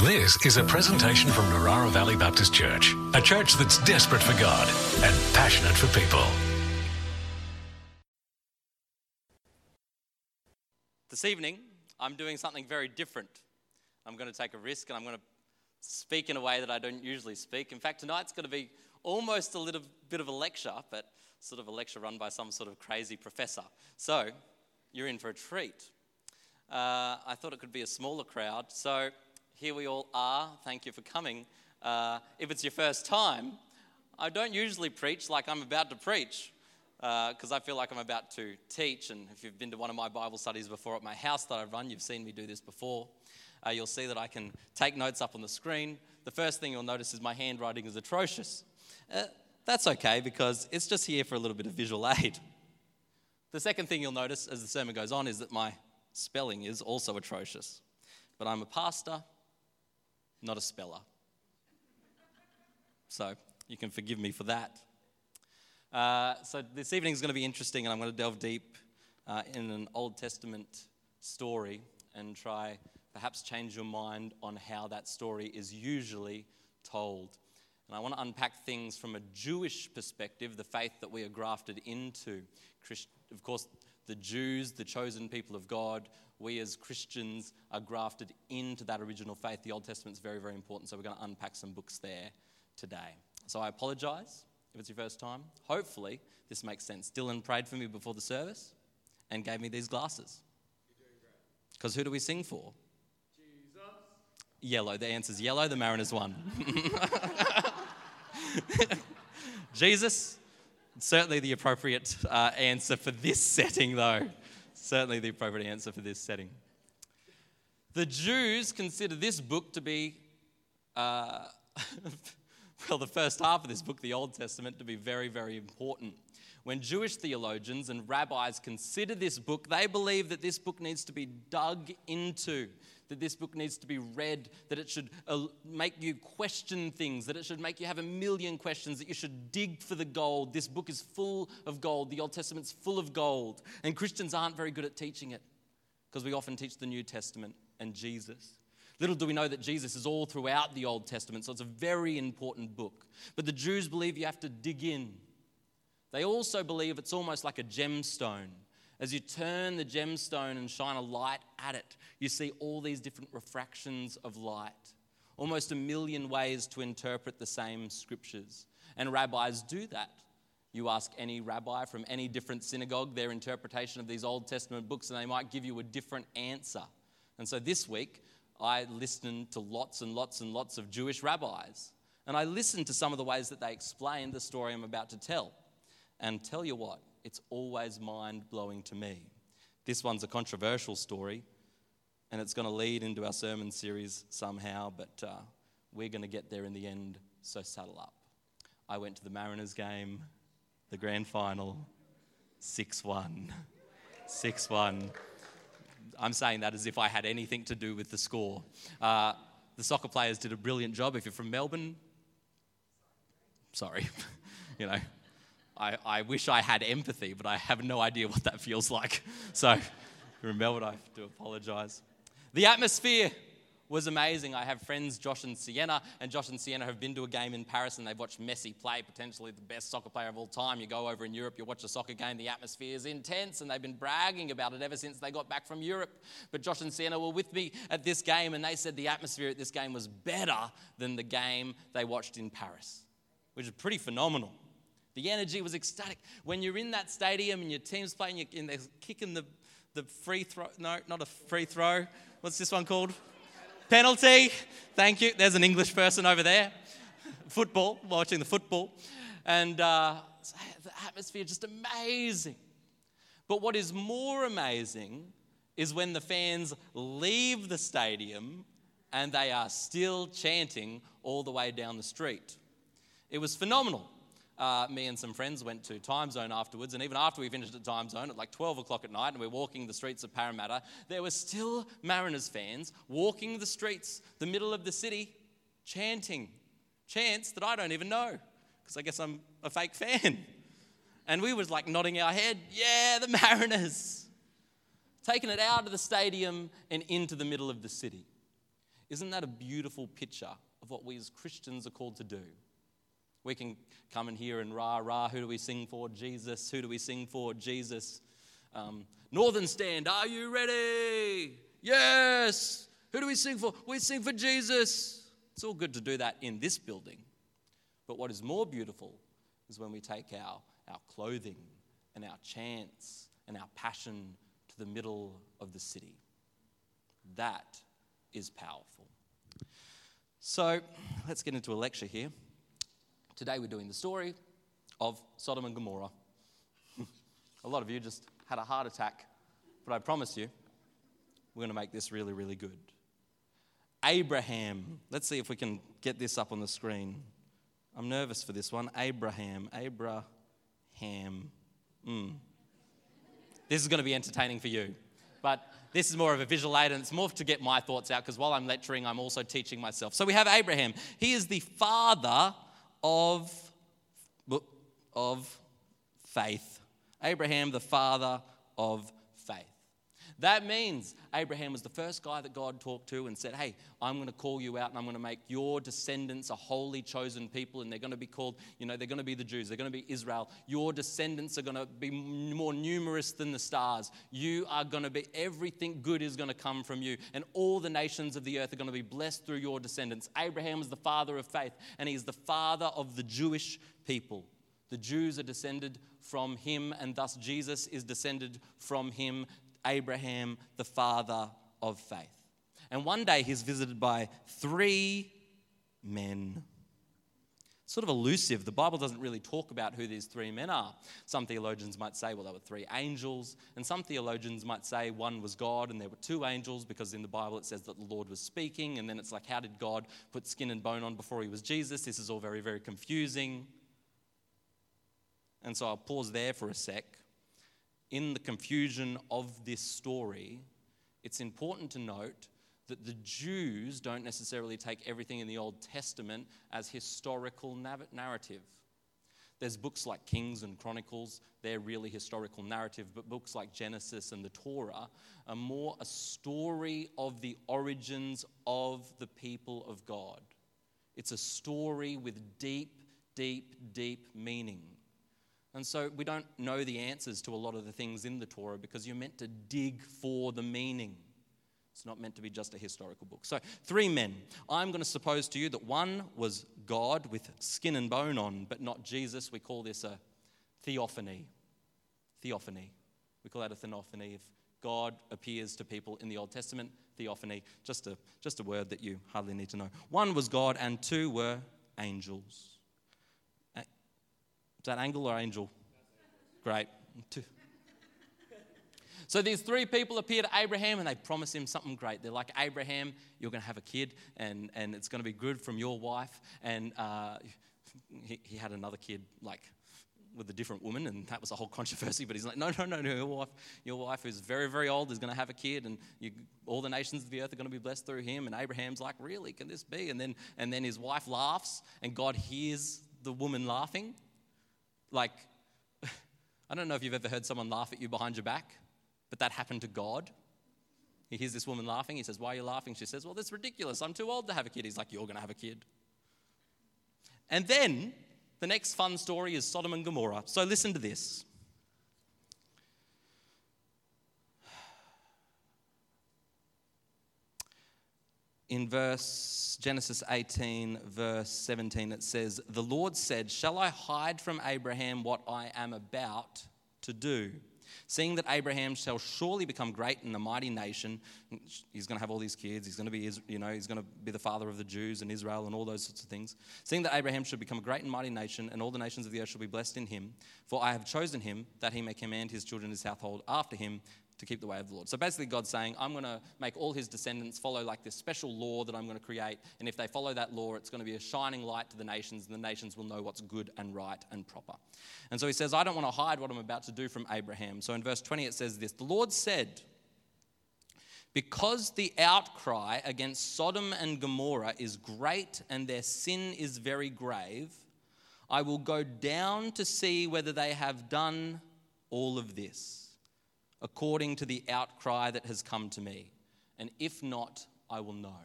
This is a presentation from Narara Valley Baptist Church, a church that's desperate for God and passionate for people. This evening, I'm doing something very different. I'm going to take a risk and I'm going to speak in a way that I don't usually speak. In fact, tonight's going to be almost a little bit of a lecture, but sort of a lecture run by some sort of crazy professor. So, you're in for a treat. Uh, I thought it could be a smaller crowd, so here we all are. Thank you for coming. Uh, if it's your first time, I don't usually preach like I'm about to preach because uh, I feel like I'm about to teach. And if you've been to one of my Bible studies before at my house that I run, you've seen me do this before. Uh, you'll see that I can take notes up on the screen. The first thing you'll notice is my handwriting is atrocious. Uh, that's okay because it's just here for a little bit of visual aid. The second thing you'll notice as the sermon goes on is that my spelling is also atrocious. But I'm a pastor not a speller. So you can forgive me for that. Uh, so this evening is going to be interesting, and I'm going to delve deep uh, in an Old Testament story and try perhaps change your mind on how that story is usually told. And I want to unpack things from a Jewish perspective, the faith that we are grafted into. Of course, the Jews, the chosen people of God, we as Christians are grafted into that original faith. The Old Testament is very, very important, so we're going to unpack some books there today. So I apologize if it's your first time. Hopefully, this makes sense. Dylan prayed for me before the service and gave me these glasses. Because who do we sing for? Jesus. Yellow. The answer's yellow. The Mariners won. Jesus, certainly the appropriate uh, answer for this setting, though certainly the appropriate answer for this setting. The Jews consider this book to be, uh, well, the first half of this book, the Old Testament, to be very, very important. When Jewish theologians and rabbis consider this book, they believe that this book needs to be dug into that this book needs to be read, that it should uh, make you question things, that it should make you have a million questions, that you should dig for the gold. This book is full of gold. The Old Testament's full of gold. And Christians aren't very good at teaching it because we often teach the New Testament and Jesus. Little do we know that Jesus is all throughout the Old Testament, so it's a very important book. But the Jews believe you have to dig in. They also believe it's almost like a gemstone. As you turn the gemstone and shine a light at it, you see all these different refractions of light, almost a million ways to interpret the same scriptures. And rabbis do that. You ask any rabbi from any different synagogue their interpretation of these Old Testament books, and they might give you a different answer. And so this week, I listened to lots and lots and lots of Jewish rabbis. And I listened to some of the ways that they explained the story I'm about to tell. And tell you what, it's always mind blowing to me. This one's a controversial story, and it's going to lead into our sermon series somehow, but uh, we're going to get there in the end, so saddle up. I went to the Mariners game, the grand final, 6 1. 6 1. I'm saying that as if I had anything to do with the score. Uh, the soccer players did a brilliant job. If you're from Melbourne, sorry, you know, I, I wish I had empathy, but I have no idea what that feels like. So, remember, I have to apologize. The atmosphere was amazing. I have friends, Josh and Sienna, and Josh and Sienna have been to a game in Paris and they've watched Messi play, potentially the best soccer player of all time. You go over in Europe, you watch a soccer game, the atmosphere is intense, and they've been bragging about it ever since they got back from Europe. But Josh and Sienna were with me at this game, and they said the atmosphere at this game was better than the game they watched in Paris, which is pretty phenomenal. The energy was ecstatic. When you're in that stadium and your team's playing, in, they're kicking the, the free throw. No, not a free throw. What's this one called? Penalty. Thank you. There's an English person over there. Football, watching the football. And uh, the atmosphere just amazing. But what is more amazing is when the fans leave the stadium and they are still chanting all the way down the street. It was phenomenal uh, me and some friends went to Time Zone afterwards, and even after we finished at Time Zone at like 12 o'clock at night and we are walking the streets of Parramatta, there were still Mariners fans walking the streets, the middle of the city, chanting chants that I don't even know, because I guess I'm a fake fan. And we was like nodding our head, yeah, the Mariners. Taking it out of the stadium and into the middle of the city. Isn't that a beautiful picture of what we as Christians are called to do? We can come in here and rah, rah, who do we sing for? Jesus. Who do we sing for? Jesus. Um, Northern Stand, are you ready? Yes. Who do we sing for? We sing for Jesus. It's all good to do that in this building. But what is more beautiful is when we take our, our clothing and our chants and our passion to the middle of the city. That is powerful. So let's get into a lecture here. Today we're doing the story of Sodom and Gomorrah. a lot of you just had a heart attack, but I promise you, we're going to make this really, really good. Abraham. Let's see if we can get this up on the screen. I'm nervous for this one. Abraham. Abraham. Mm. This is going to be entertaining for you. But this is more of a visual aid, and it's more to get my thoughts out because while I'm lecturing, I'm also teaching myself. So we have Abraham. He is the father of, of faith. Abraham, the father of. That means Abraham was the first guy that God talked to and said, Hey, I'm going to call you out and I'm going to make your descendants a holy chosen people. And they're going to be called, you know, they're going to be the Jews. They're going to be Israel. Your descendants are going to be more numerous than the stars. You are going to be, everything good is going to come from you. And all the nations of the earth are going to be blessed through your descendants. Abraham is the father of faith and he's the father of the Jewish people. The Jews are descended from him, and thus Jesus is descended from him. Abraham, the father of faith. And one day he's visited by three men. Sort of elusive. The Bible doesn't really talk about who these three men are. Some theologians might say, well, there were three angels. And some theologians might say one was God and there were two angels because in the Bible it says that the Lord was speaking. And then it's like, how did God put skin and bone on before he was Jesus? This is all very, very confusing. And so I'll pause there for a sec in the confusion of this story, it's important to note that the Jews don't necessarily take everything in the Old Testament as historical narrative. There's books like Kings and Chronicles, they're really historical narrative, but books like Genesis and the Torah are more a story of the origins of the people of God. It's a story with deep, deep, deep meaning. And so we don't know the answers to a lot of the things in the Torah because you're meant to dig for the meaning. It's not meant to be just a historical book. So, three men. I'm going to suppose to you that one was God with skin and bone on, but not Jesus. We call this a theophany. Theophany. We call that a theophany. If God appears to people in the Old Testament, theophany. Just a, just a word that you hardly need to know. One was God, and two were angels. That angle or angel? Great. So these three people appear to Abraham and they promise him something great. They're like, Abraham, you're going to have a kid and, and it's going to be good from your wife. And uh, he, he had another kid, like with a different woman, and that was a whole controversy. But he's like, no, no, no, no, your wife, your wife who's very, very old is going to have a kid, and you, all the nations of the earth are going to be blessed through him. And Abraham's like, really, can this be? And then, and then his wife laughs, and God hears the woman laughing, like, I don't know if you've ever heard someone laugh at you behind your back, but that happened to God. He hears this woman laughing. He says, Why are you laughing? She says, Well, that's ridiculous. I'm too old to have a kid. He's like, You're going to have a kid. And then the next fun story is Sodom and Gomorrah. So listen to this. In verse Genesis 18 verse 17 it says the Lord said shall I hide from Abraham what I am about to do? Seeing that Abraham shall surely become great and a mighty nation he's going to have all these kids he's going to be you know he's going to be the father of the Jews and Israel and all those sorts of things. Seeing that Abraham should become a great and mighty nation and all the nations of the earth shall be blessed in him for I have chosen him that he may command his children his household after him to keep the way of the Lord. So basically, God's saying, I'm going to make all his descendants follow like this special law that I'm going to create. And if they follow that law, it's going to be a shining light to the nations, and the nations will know what's good and right and proper. And so he says, I don't want to hide what I'm about to do from Abraham. So in verse 20, it says this The Lord said, because the outcry against Sodom and Gomorrah is great and their sin is very grave, I will go down to see whether they have done all of this according to the outcry that has come to me. And if not, I will know.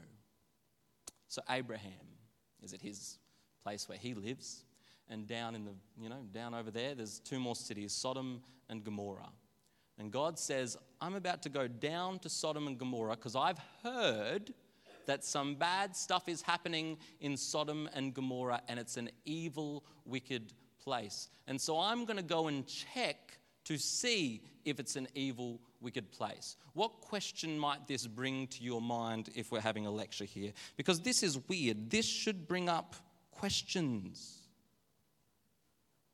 So Abraham is at his place where he lives. And down in the, you know, down over there, there's two more cities, Sodom and Gomorrah. And God says, I'm about to go down to Sodom and Gomorrah because I've heard that some bad stuff is happening in Sodom and Gomorrah and it's an evil, wicked place. And so I'm going to go and check to see if it's an evil, wicked place. What question might this bring to your mind if we're having a lecture here? Because this is weird. This should bring up questions.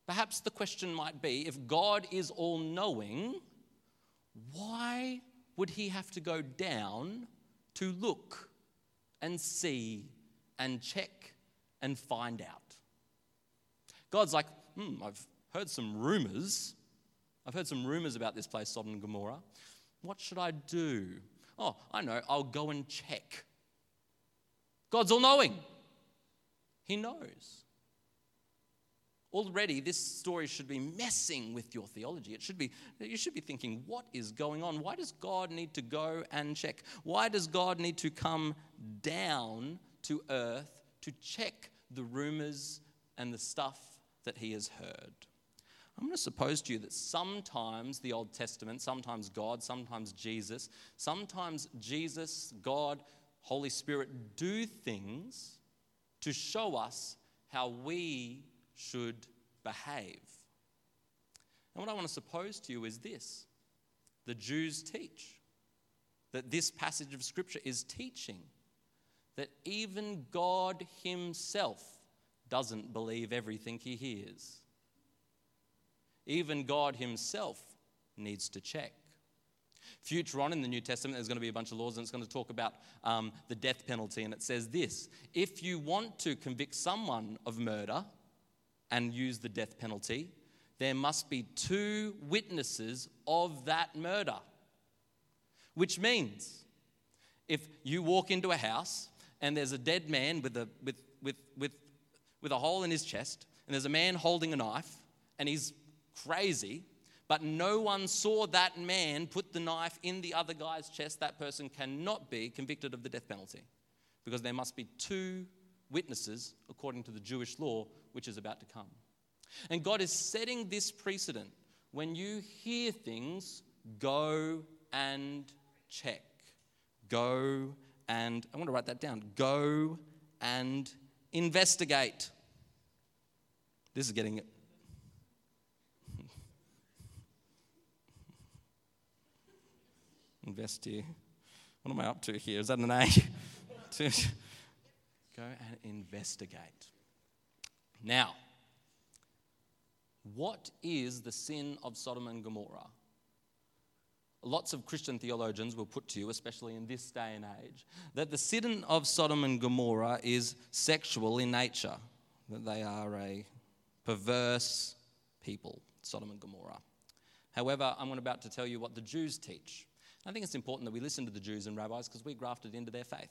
Perhaps the question might be if God is all knowing, why would he have to go down to look and see and check and find out? God's like, hmm, I've heard some rumors. I've heard some rumors about this place, Sodom and Gomorrah. What should I do? Oh, I know, I'll go and check. God's all knowing, He knows. Already, this story should be messing with your theology. It should be, you should be thinking, what is going on? Why does God need to go and check? Why does God need to come down to earth to check the rumors and the stuff that he has heard? I'm going to suppose to you that sometimes the Old Testament, sometimes God, sometimes Jesus, sometimes Jesus, God, Holy Spirit do things to show us how we should behave. And what I want to suppose to you is this the Jews teach that this passage of Scripture is teaching that even God Himself doesn't believe everything He hears. Even God Himself needs to check. Future on in the New Testament, there's going to be a bunch of laws, and it's going to talk about um, the death penalty. And it says this If you want to convict someone of murder and use the death penalty, there must be two witnesses of that murder. Which means if you walk into a house and there's a dead man with a, with, with, with, with a hole in his chest, and there's a man holding a knife, and he's crazy, but no one saw that man put the knife in the other guy's chest, that person cannot be convicted of the death penalty because there must be two witnesses according to the Jewish law, which is about to come. And God is setting this precedent. When you hear things, go and check. Go and, I want to write that down. Go and investigate. This is getting invest here. What am I up to here? Is that an A? Go and investigate. Now, what is the sin of Sodom and Gomorrah? Lots of Christian theologians will put to you, especially in this day and age, that the sin of Sodom and Gomorrah is sexual in nature, that they are a perverse people, Sodom and Gomorrah. However, I'm about to tell you what the Jews teach. I think it's important that we listen to the Jews and rabbis because we're grafted into their faith.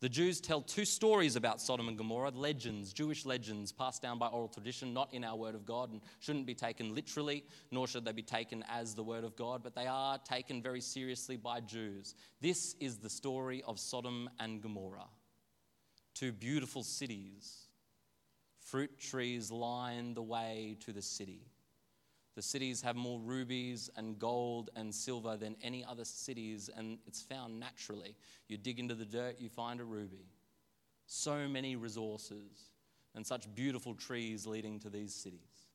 The Jews tell two stories about Sodom and Gomorrah, legends, Jewish legends passed down by oral tradition, not in our Word of God, and shouldn't be taken literally, nor should they be taken as the Word of God, but they are taken very seriously by Jews. This is the story of Sodom and Gomorrah. Two beautiful cities. Fruit trees line the way to the city. The cities have more rubies and gold and silver than any other cities, and it's found naturally. You dig into the dirt, you find a ruby. So many resources and such beautiful trees leading to these cities.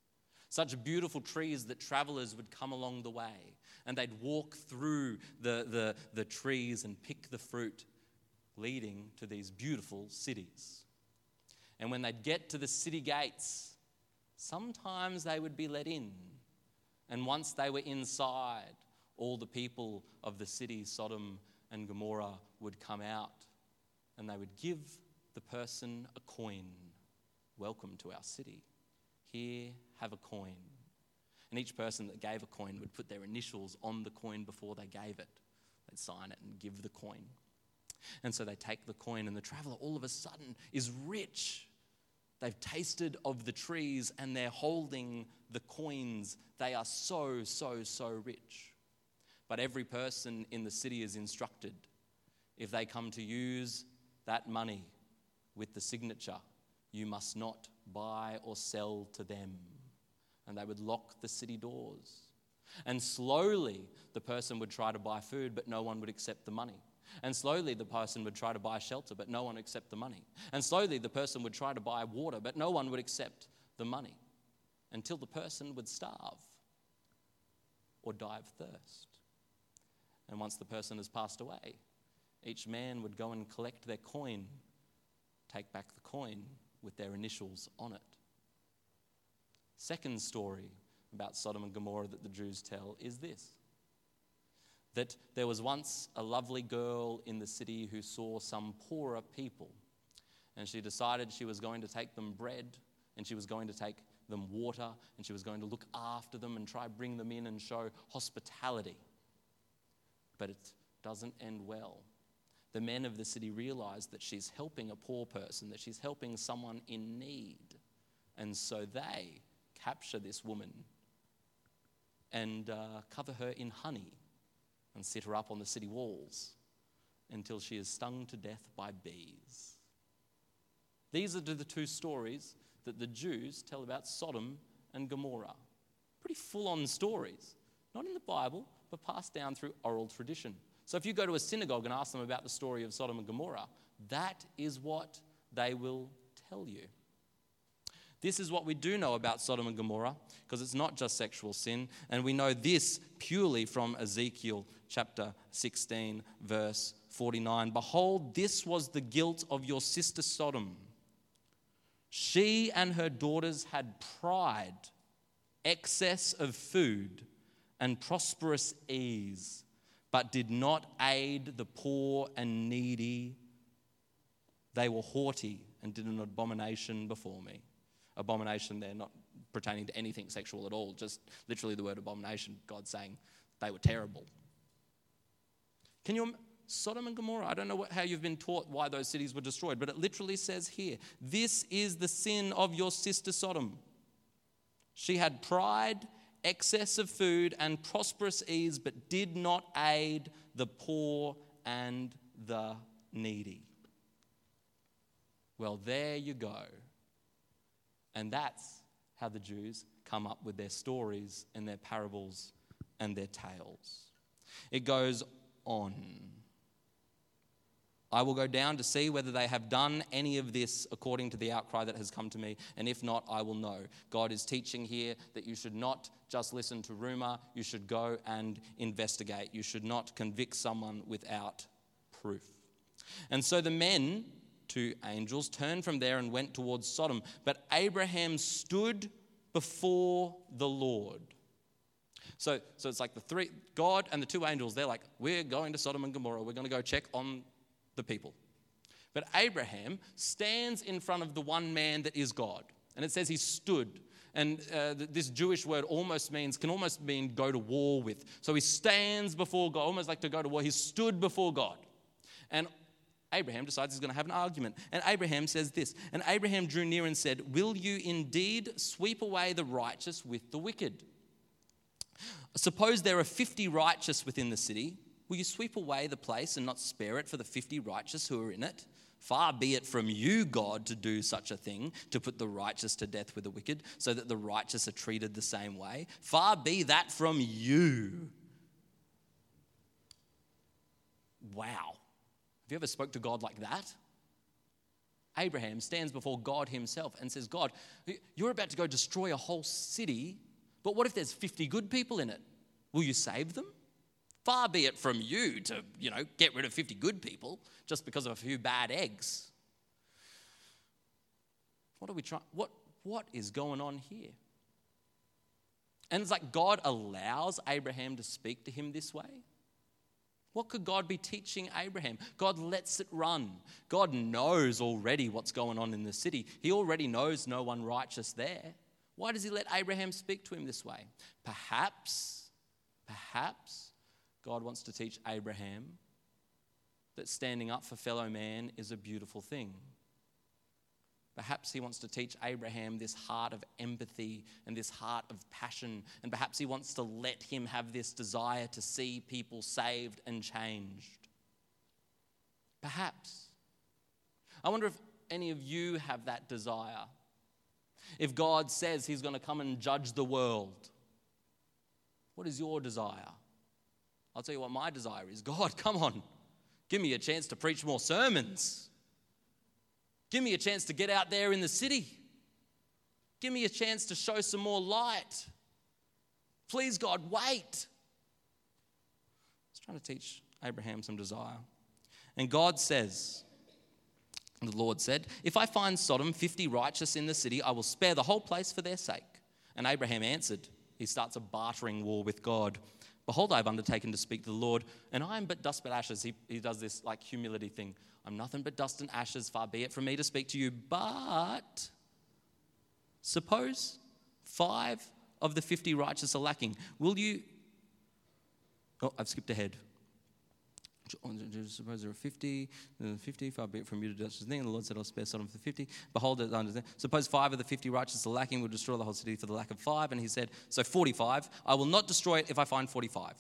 Such beautiful trees that travelers would come along the way and they'd walk through the, the, the trees and pick the fruit leading to these beautiful cities. And when they'd get to the city gates, sometimes they would be let in and once they were inside, all the people of the city, Sodom and Gomorrah, would come out and they would give the person a coin. Welcome to our city. Here, have a coin. And each person that gave a coin would put their initials on the coin before they gave it. They'd sign it and give the coin. And so they take the coin, and the traveler all of a sudden is rich They've tasted of the trees and they're holding the coins. They are so, so, so rich. But every person in the city is instructed if they come to use that money with the signature, You must not buy or sell to them. And they would lock the city doors. And slowly, the person would try to buy food, but no one would accept the money. And slowly, the person would try to buy shelter, but no one accept the money. And slowly, the person would try to buy water, but no one would accept the money until the person would starve or die of thirst. And once the person has passed away, each man would go and collect their coin, take back the coin with their initials on it. Second story about Sodom and Gomorrah that the Jews tell is this that there was once a lovely girl in the city who saw some poorer people, and she decided she was going to take them bread and she was going to take them water and she was going to look after them and try bring them in and show hospitality. But it doesn't end well. The men of the city realize that she's helping a poor person, that she's helping someone in need. And so they capture this woman and uh, cover her in honey and set her up on the city walls until she is stung to death by bees. These are the two stories that the Jews tell about Sodom and Gomorrah. Pretty full on stories, not in the Bible, but passed down through oral tradition. So if you go to a synagogue and ask them about the story of Sodom and Gomorrah, that is what they will tell you. This is what we do know about Sodom and Gomorrah, because it's not just sexual sin. And we know this purely from Ezekiel chapter 16, verse 49. Behold, this was the guilt of your sister Sodom. She and her daughters had pride, excess of food, and prosperous ease, but did not aid the poor and needy. They were haughty and did an abomination before me abomination there, not pertaining to anything sexual at all, just literally the word abomination, God saying they were terrible. Can you, Sodom and Gomorrah, I don't know what, how you've been taught why those cities were destroyed, but it literally says here, this is the sin of your sister Sodom. She had pride, excess of food, and prosperous ease, but did not aid the poor and the needy. Well, there you go. And that's how the Jews come up with their stories and their parables and their tales. It goes on. I will go down to see whether they have done any of this according to the outcry that has come to me, and if not, I will know. God is teaching here that you should not just listen to rumor, you should go and investigate. You should not convict someone without proof. And so the men two angels turned from there and went towards Sodom. But Abraham stood before the Lord. So, so it's like the three, God and the two angels, they're like, we're going to Sodom and Gomorrah. We're going to go check on the people. But Abraham stands in front of the one man that is God. And it says he stood. And uh, this Jewish word almost means, can almost mean go to war with. So he stands before God, almost like to go to war. He stood before God. And Abraham decides he's going to have an argument. And Abraham says this And Abraham drew near and said, Will you indeed sweep away the righteous with the wicked? Suppose there are 50 righteous within the city. Will you sweep away the place and not spare it for the 50 righteous who are in it? Far be it from you, God, to do such a thing, to put the righteous to death with the wicked, so that the righteous are treated the same way. Far be that from you. Wow. Have you ever spoke to God like that? Abraham stands before God himself and says, God, you're about to go destroy a whole city, but what if there's 50 good people in it? Will you save them? Far be it from you to, you know, get rid of 50 good people just because of a few bad eggs. What are we trying? What, what is going on here? And it's like God allows Abraham to speak to him this way. What could God be teaching Abraham? God lets it run. God knows already what's going on in the city. He already knows no one righteous there. Why does he let Abraham speak to him this way? Perhaps, perhaps God wants to teach Abraham that standing up for fellow man is a beautiful thing. Perhaps he wants to teach Abraham this heart of empathy and this heart of passion. And perhaps he wants to let him have this desire to see people saved and changed. Perhaps. I wonder if any of you have that desire? If God says He's going to come and judge the world, what is your desire? I'll tell you what my desire is God, come on, give me a chance to preach more sermons. Give me a chance to get out there in the city. Give me a chance to show some more light. Please, God, wait. Was trying to teach Abraham some desire. And God says, the Lord said, If I find Sodom 50 righteous in the city, I will spare the whole place for their sake. And Abraham answered, He starts a bartering war with God. Behold, I have undertaken to speak to the Lord, and I am but dust but ashes. He, he does this like humility thing. I'm nothing but dust and ashes, far be it from me to speak to you. But suppose five of the 50 righteous are lacking. Will you? Oh, I've skipped ahead. Suppose there are 50, 50, far be it from you to do such a thing. And the Lord said, I'll spare Sodom for 50. Behold, it suppose five of the 50 righteous are lacking, will destroy the whole city for the lack of five. And he said, So 45, I will not destroy it if I find 45.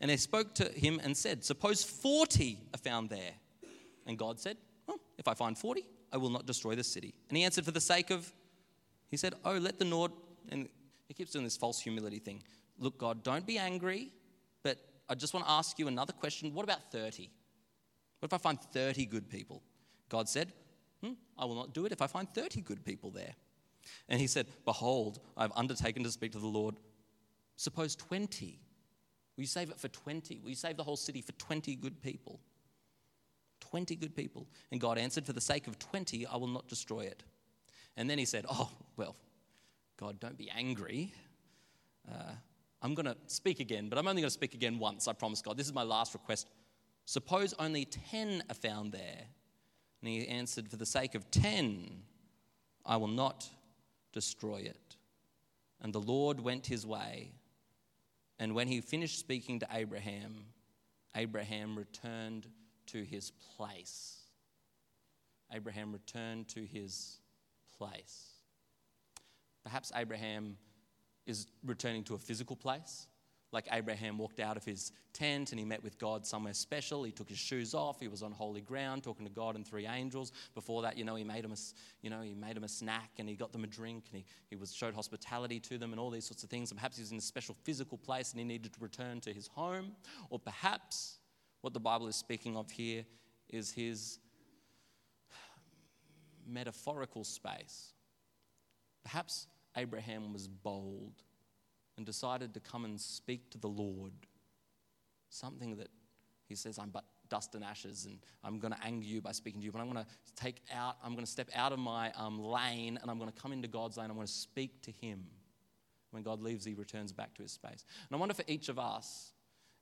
And they spoke to him and said, Suppose 40 are found there. And God said, Well, if I find 40, I will not destroy the city. And he answered, For the sake of, he said, Oh, let the Lord, and he keeps doing this false humility thing. Look, God, don't be angry, but I just want to ask you another question. What about 30? What if I find 30 good people? God said, hmm, I will not do it if I find 30 good people there. And he said, Behold, I have undertaken to speak to the Lord. Suppose 20. Will you save it for 20? Will you save the whole city for 20 good people? 20 good people. And God answered, For the sake of 20, I will not destroy it. And then he said, Oh, well, God, don't be angry. Uh, I'm going to speak again, but I'm only going to speak again once, I promise God. This is my last request. Suppose only 10 are found there. And he answered, For the sake of 10, I will not destroy it. And the Lord went his way. And when he finished speaking to Abraham, Abraham returned to his place. Abraham returned to his place. Perhaps Abraham is returning to a physical place. Like Abraham walked out of his tent and he met with God somewhere special. He took his shoes off. He was on holy ground talking to God and three angels. Before that, you know, he made him a, you know, he made him a snack and he got them a drink and he, he was, showed hospitality to them and all these sorts of things. And perhaps he was in a special physical place and he needed to return to his home. Or perhaps what the Bible is speaking of here is his metaphorical space. Perhaps Abraham was bold and decided to come and speak to the Lord. Something that he says, I'm but dust and ashes, and I'm going to anger you by speaking to you, but I'm going to take out, I'm going to step out of my um, lane, and I'm going to come into God's lane. I'm going to speak to him. When God leaves, he returns back to his space. And I wonder for each of us,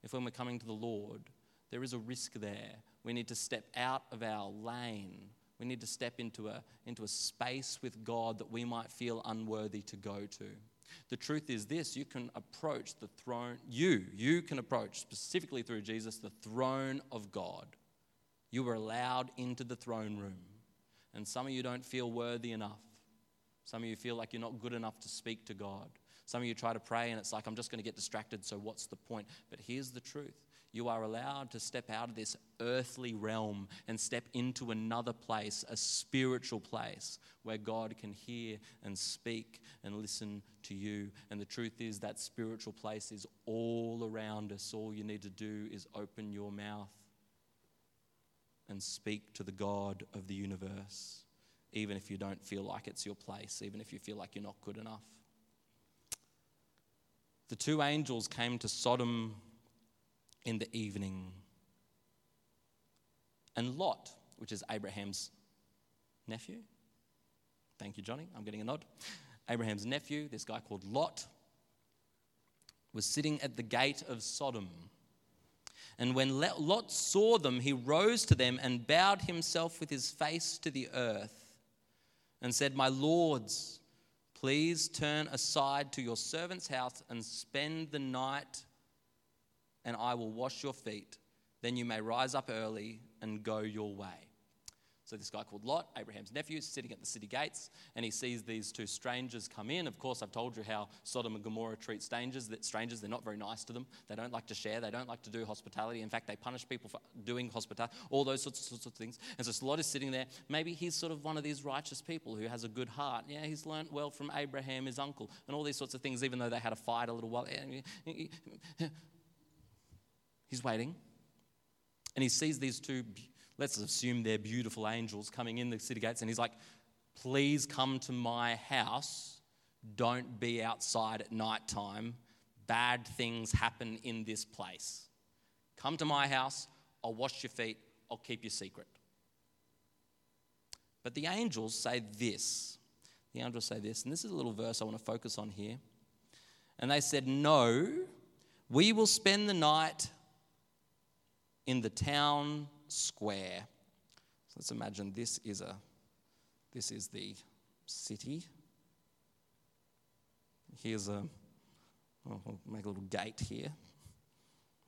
if when we're coming to the Lord, there is a risk there. We need to step out of our lane we need to step into a, into a space with God that we might feel unworthy to go to. The truth is this you can approach the throne, you, you can approach specifically through Jesus the throne of God. You were allowed into the throne room. And some of you don't feel worthy enough. Some of you feel like you're not good enough to speak to God. Some of you try to pray and it's like, I'm just going to get distracted, so what's the point? But here's the truth you are allowed to step out of this earthly realm and step into another place, a spiritual place where God can hear and speak and listen to you. And the truth is, that spiritual place is all around us. All you need to do is open your mouth and speak to the God of the universe, even if you don't feel like it's your place, even if you feel like you're not good enough. The two angels came to Sodom in the evening. And Lot, which is Abraham's nephew, thank you, Johnny, I'm getting a nod. Abraham's nephew, this guy called Lot, was sitting at the gate of Sodom. And when Lot saw them, he rose to them and bowed himself with his face to the earth and said, My lords, please turn aside to your servant's house and spend the night and I will wash your feet. Then you may rise up early and go your way. So, this guy called Lot, Abraham's nephew, is sitting at the city gates and he sees these two strangers come in. Of course, I've told you how Sodom and Gomorrah treat strangers. That strangers, they're not very nice to them. They don't like to share. They don't like to do hospitality. In fact, they punish people for doing hospitality, all those sorts, sorts of things. And so, Lot is sitting there. Maybe he's sort of one of these righteous people who has a good heart. Yeah, he's learnt well from Abraham, his uncle, and all these sorts of things, even though they had a fight a little while. He's waiting. And he sees these two let's assume they're beautiful angels coming in the city gates, and he's like, Please come to my house. Don't be outside at night time. Bad things happen in this place. Come to my house. I'll wash your feet. I'll keep your secret. But the angels say this. The angels say this, and this is a little verse I want to focus on here. And they said, No, we will spend the night in the town square. So let's imagine this is a this is the city. Here's a oh, will make a little gate here.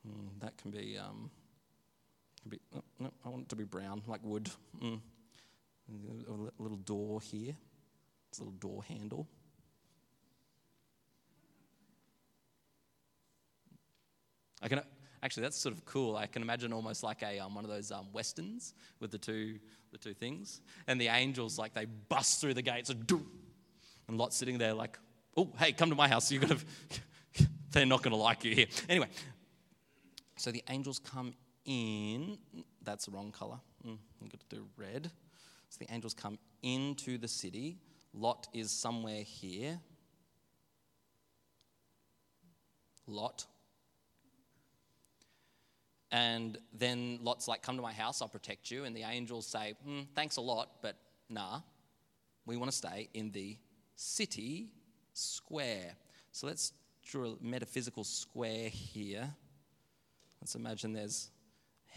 Mm, that can be um, can be oh, no, I want it to be brown like wood. Mm. A little door here. It's a little door handle. I can Actually, that's sort of cool. I can imagine almost like a um, one of those um, westerns with the two the two things, and the angels like they bust through the gates and and Lot's sitting there like, oh hey, come to my house. You're gonna, they're not gonna like you here. Anyway, so the angels come in. That's the wrong color. Mm, I'm to do red. So the angels come into the city. Lot is somewhere here. Lot and then Lot's like, Come to my house, I'll protect you. And the angels say, hmm, Thanks a lot, but nah, we want to stay in the city square. So let's draw a metaphysical square here. Let's imagine there's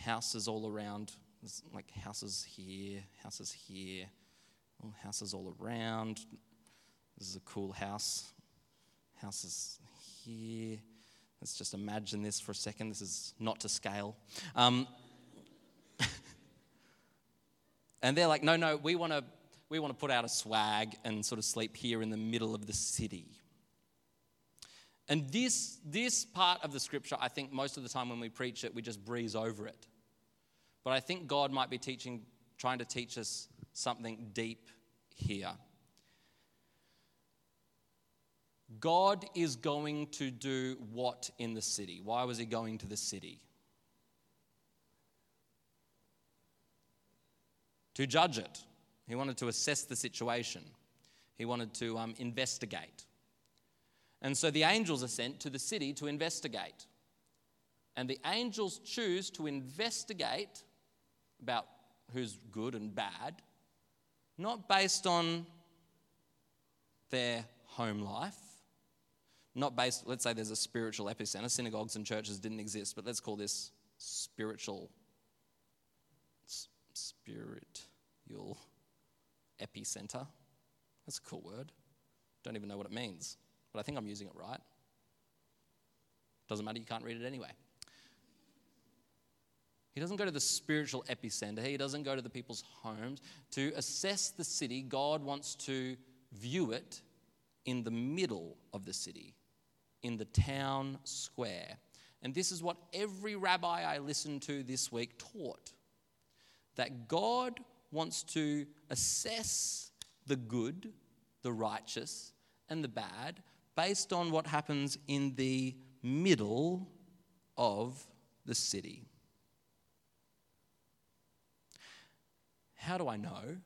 houses all around. There's like houses here, houses here, houses all around. This is a cool house. Houses here, Let's just imagine this for a second. This is not to scale. Um, and they're like, no, no, we want to we want to put out a swag and sort of sleep here in the middle of the city. And this, this part of the scripture, I think most of the time when we preach it, we just breeze over it. But I think God might be teaching, trying to teach us something deep here. God is going to do what in the city? Why was he going to the city? To judge it. He wanted to assess the situation, he wanted to um, investigate. And so the angels are sent to the city to investigate. And the angels choose to investigate about who's good and bad, not based on their home life, not based, let's say there's a spiritual epicenter. Synagogues and churches didn't exist, but let's call this spiritual, spiritual epicenter. That's a cool word. Don't even know what it means, but I think I'm using it right. Doesn't matter, you can't read it anyway. He doesn't go to the spiritual epicenter. He doesn't go to the people's homes. To assess the city, God wants to view it in the middle of the city in the town square. And this is what every rabbi I listened to this week taught that God wants to assess the good, the righteous, and the bad based on what happens in the middle of the city. How do I know?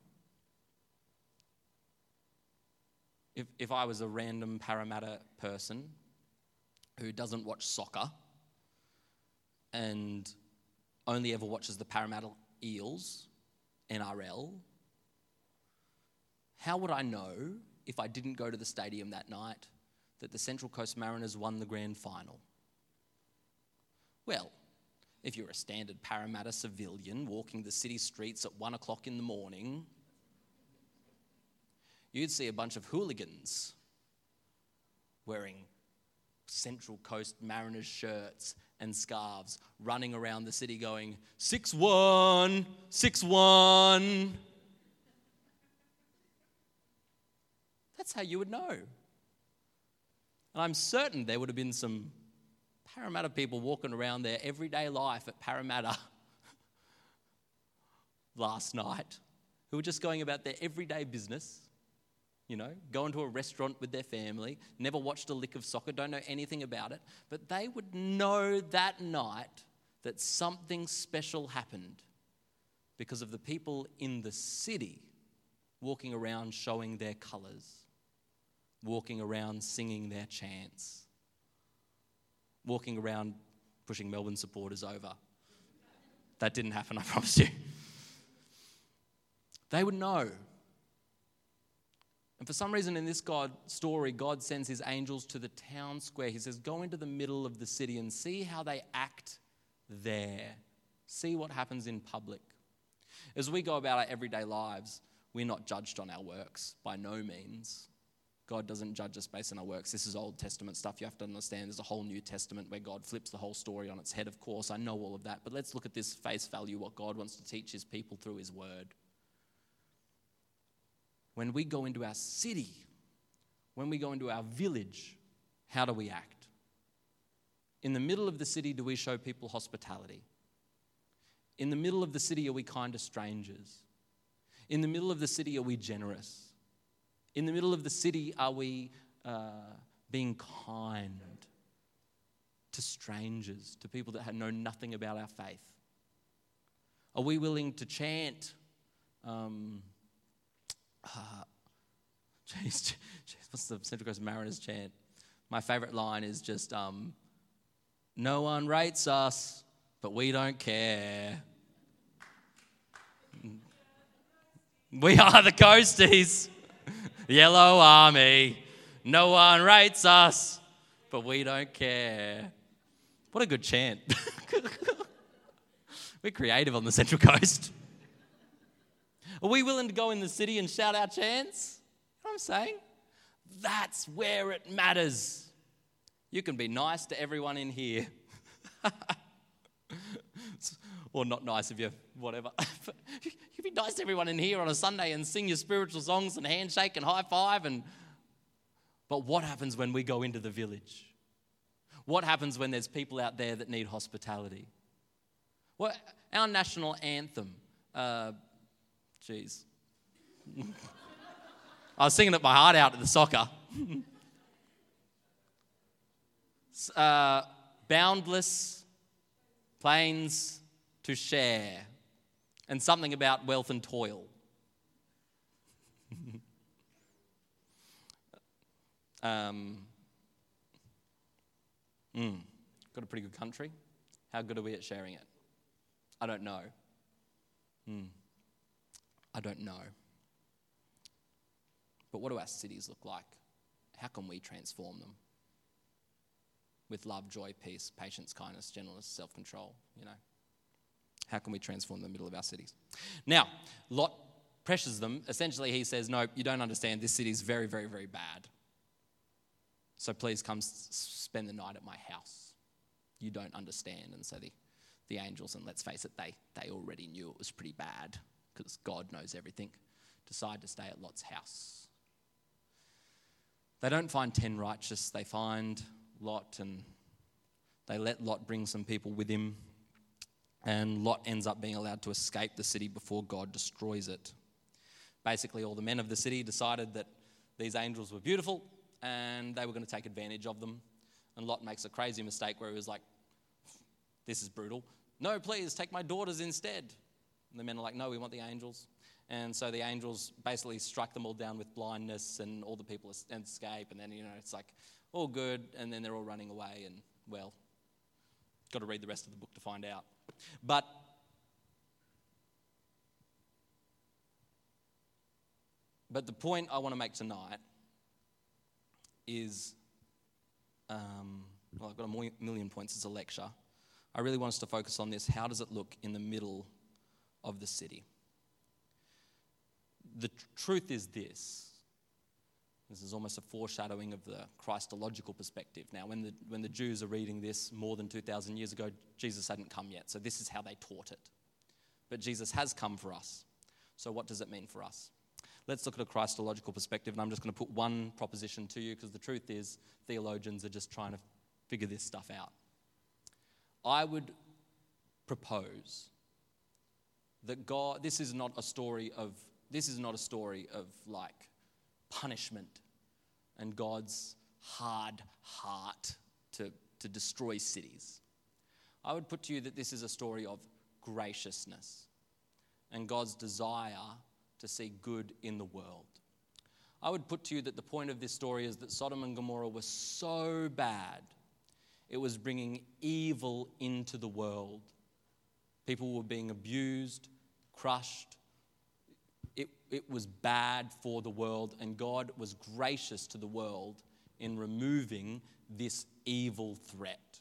If, if I was a random Parramatta person who doesn't watch soccer and only ever watches the Parramatta Eels, NRL, how would I know if I didn't go to the stadium that night that the Central Coast Mariners won the grand final? Well, if you're a standard Parramatta civilian walking the city streets at one o'clock in the morning, you'd see a bunch of hooligans wearing Central Coast Mariners shirts and scarves running around the city going, 6 1, 6 1. That's how you would know. And I'm certain there would have been some Parramatta people walking around their everyday life at Parramatta last night who were just going about their everyday business you know, going to a restaurant with their family, never watched a lick of soccer, don't know anything about it, but they would know that night that something special happened because of the people in the city walking around showing their colours, walking around singing their chants, walking around pushing Melbourne supporters over. That didn't happen, I promise you. They would know. And for some reason, in this God story, God sends his angels to the town square. He says, Go into the middle of the city and see how they act there. See what happens in public. As we go about our everyday lives, we're not judged on our works by no means. God doesn't judge us based on our works. This is Old Testament stuff. You have to understand there's a whole New Testament where God flips the whole story on its head, of course. I know all of that. But let's look at this face value, what God wants to teach his people through his word. When we go into our city, when we go into our village, how do we act? In the middle of the city, do we show people hospitality? In the middle of the city, are we kind to strangers? In the middle of the city, are we generous? In the middle of the city, are we uh, being kind to strangers, to people that know nothing about our faith? Are we willing to chant? Um, uh, geez, geez, what's the Central Coast Mariners chant? My favorite line is just, um, No one rates us, but we don't care. We are the Coasties, Yellow Army. No one rates us, but we don't care. What a good chant. We're creative on the Central Coast. Are we willing to go in the city and shout our chants? You know what I'm saying? That's where it matters. You can be nice to everyone in here. or not nice if you're whatever. you can be nice to everyone in here on a Sunday and sing your spiritual songs and handshake and high five and but what happens when we go into the village? What happens when there's people out there that need hospitality? What our national anthem, uh, jeez. I was singing it my heart out at the soccer. uh, boundless plains to share, and something about wealth and toil. um, mm, got a pretty good country. How good are we at sharing it? I don't know. Mm, I don't know. But what do our cities look like? How can we transform them? With love, joy, peace, patience, kindness, gentleness, self control, you know. How can we transform the middle of our cities? Now, Lot pressures them. Essentially, he says, No, you don't understand. This city is very, very, very bad. So please come spend the night at my house. You don't understand. And so the, the angels, and let's face it, they, they already knew it was pretty bad because God knows everything, decide to stay at Lot's house. They don't find 10 righteous, they find Lot and they let Lot bring some people with him and Lot ends up being allowed to escape the city before God destroys it. Basically, all the men of the city decided that these angels were beautiful and they were going to take advantage of them. And Lot makes a crazy mistake where he was like, This is brutal. No, please, take my daughters instead. And the men are like, No, we want the angels. And so the angels basically struck them all down with blindness, and all the people escape. And then, you know, it's like all good, and then they're all running away. And, well, got to read the rest of the book to find out. But but the point I want to make tonight is um, well, I've got a million points as a lecture. I really want us to focus on this. How does it look in the middle of the city? The tr- truth is this this is almost a foreshadowing of the Christological perspective. Now, when the, when the Jews are reading this more than 2,000 years ago, Jesus hadn't come yet. So, this is how they taught it. But Jesus has come for us. So, what does it mean for us? let's look at a Christological perspective, and I'm just going to put one proposition to you because the truth is, theologians are just trying to figure this stuff out. I would propose that God, this is not a story of, this is not a story of like punishment and God's hard heart to, to destroy cities. I would put to you that this is a story of graciousness and God's desire to see good in the world. I would put to you that the point of this story is that Sodom and Gomorrah were so bad, it was bringing evil into the world. People were being abused, crushed. It, it was bad for the world, and God was gracious to the world in removing this evil threat.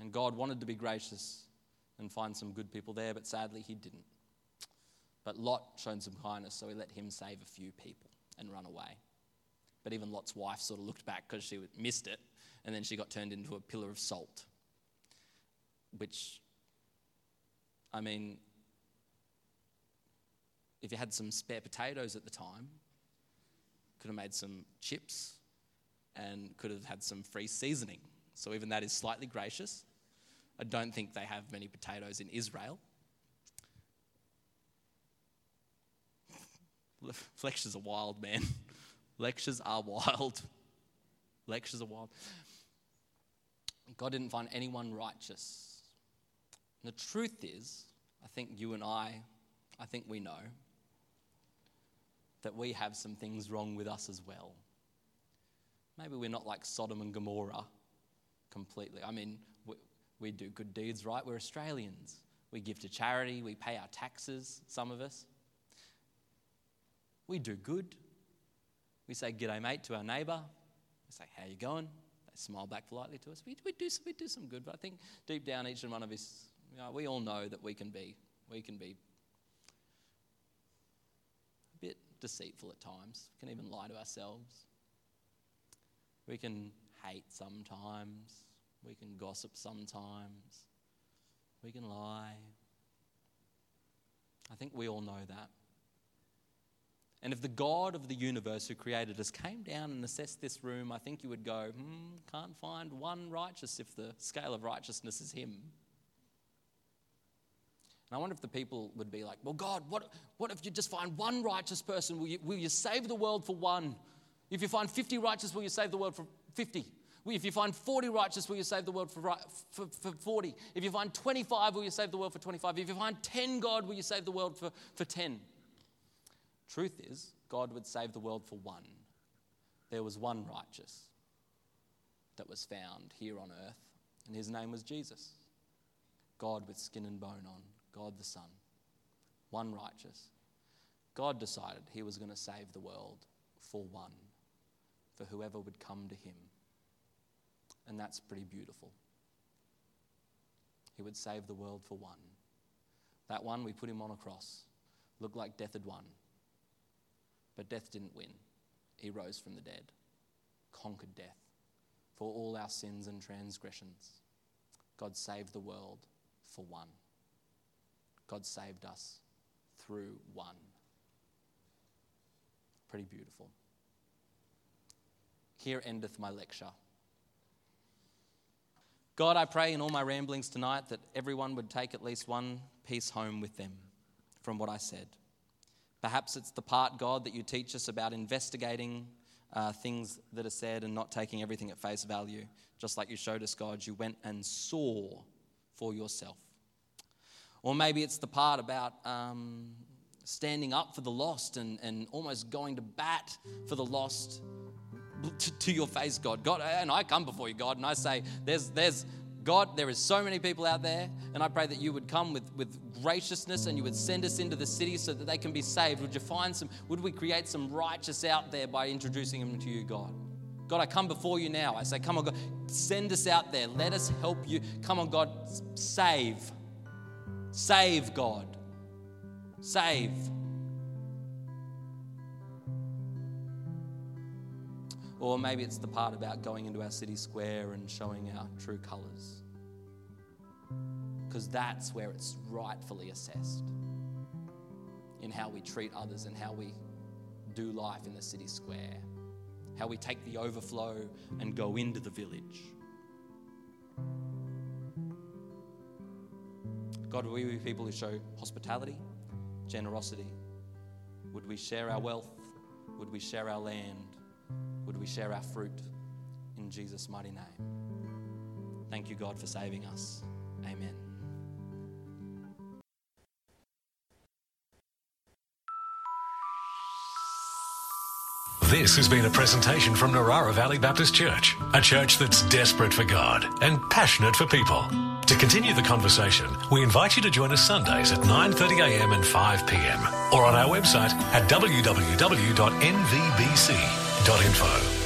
And God wanted to be gracious and find some good people there, but sadly, He didn't. But Lot showed some kindness, so he let him save a few people and run away. But even Lot's wife sort of looked back because she missed it, and then she got turned into a pillar of salt. Which, I mean, if you had some spare potatoes at the time, could have made some chips and could have had some free seasoning. So even that is slightly gracious. I don't think they have many potatoes in Israel. Lectures are wild, man. Lectures are wild. Lectures are wild. God didn't find anyone righteous. And the truth is, I think you and I, I think we know that we have some things wrong with us as well. Maybe we're not like Sodom and Gomorrah completely. I mean, we, we do good deeds, right? We're Australians. We give to charity, we pay our taxes, some of us. We do good. We say, G'day, mate, to our neighbour. We say, How you going? They smile back politely to us. We, we, do, we do some good, but I think deep down, each and one of us, you know, we all know that we can be, we can be a bit deceitful at times. We can even lie to ourselves. We can hate sometimes. We can gossip sometimes. We can lie. I think we all know that. And if the God of the universe who created us came down and assessed this room, I think you would go, hmm, can't find one righteous if the scale of righteousness is Him. And I wonder if the people would be like, well, God, what, what if you just find one righteous person? Will you, will you save the world for one? If you find 50 righteous, will you save the world for 50? If you find 40 righteous, will you save the world for, for, for 40? If you find 25, will you save the world for 25? If you find 10 God, will you save the world for, for 10? Truth is, God would save the world for one. There was one righteous that was found here on earth, and his name was Jesus. God with skin and bone on, God the Son. One righteous. God decided he was going to save the world for one, for whoever would come to him. And that's pretty beautiful. He would save the world for one. That one, we put him on a cross. Looked like death had won. But death didn't win. He rose from the dead, conquered death for all our sins and transgressions. God saved the world for one. God saved us through one. Pretty beautiful. Here endeth my lecture. God, I pray in all my ramblings tonight that everyone would take at least one piece home with them from what I said. Perhaps it's the part, God, that you teach us about investigating uh, things that are said and not taking everything at face value. Just like you showed us, God, you went and saw for yourself. Or maybe it's the part about um, standing up for the lost and, and almost going to bat for the lost to, to your face, God. God, and I come before you, God, and I say, there's, there's, God, there is so many people out there, and I pray that you would come with, with graciousness and you would send us into the city so that they can be saved. Would you find some, would we create some righteous out there by introducing them to you, God? God, I come before you now. I say, come on, God, send us out there. Let us help you. Come on, God, save. Save, God. Save. Or maybe it's the part about going into our city square and showing our true colours. Because that's where it's rightfully assessed in how we treat others and how we do life in the city square, how we take the overflow and go into the village. God, will we be people who show hospitality, generosity? Would we share our wealth? Would we share our land? Would we share our fruit? In Jesus' mighty name. Thank you, God, for saving us. Amen. This has been a presentation from Narara Valley Baptist Church, a church that's desperate for God and passionate for people. To continue the conversation, we invite you to join us Sundays at 9:30 a.m. and 5 p.m. or on our website at www.nvbc.info.